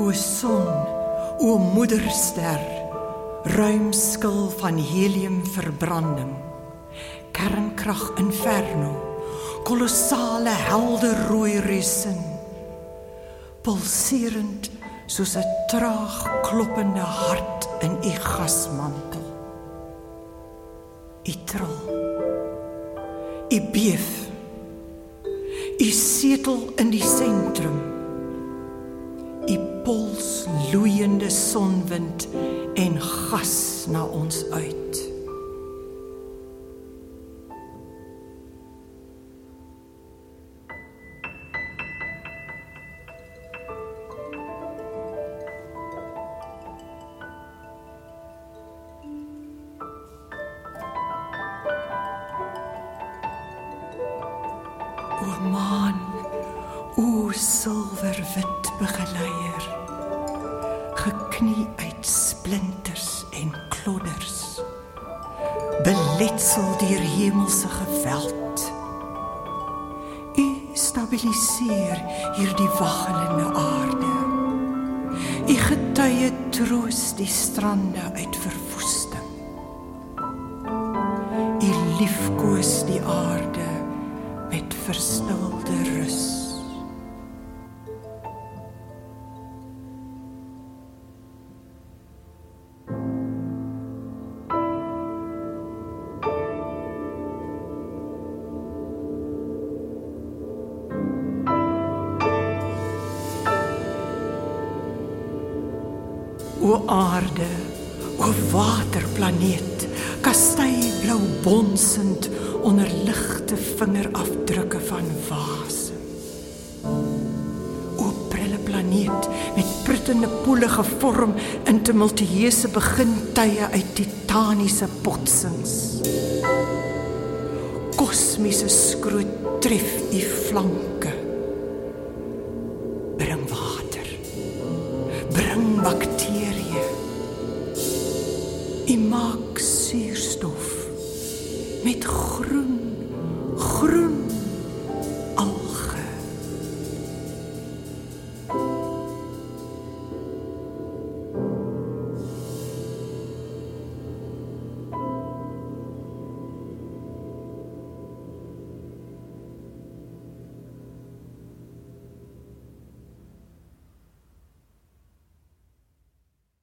O son, o moederster, ruimskil van heliumverbranding, kernkrag inferno, kolossale helder rooi resin, pulserend soos 'n traag kloppende hart in u gasmantel. U tril. U beef. U setel in die sentrum sonwind en gas na ons uit. O maan, o silwerwit begeleier, geknie uit splinters en klodders, beletsel deur hemelse geweld. U stabiliseer hierdie waggelende aarde. U getuie troos die strande uit verwoesting. U liefkoes die aarde met verstilde rus. O aarde, o waterplaneet, kastei blou bonsend onder ligte vingerafdrukke van wase. O prille planeet met pruttende poele gevorm in tumultueuse begintye uit titaniese botsings. Kosmiese skroot tref u flanke bring bakterieë. U maak suurstof met groen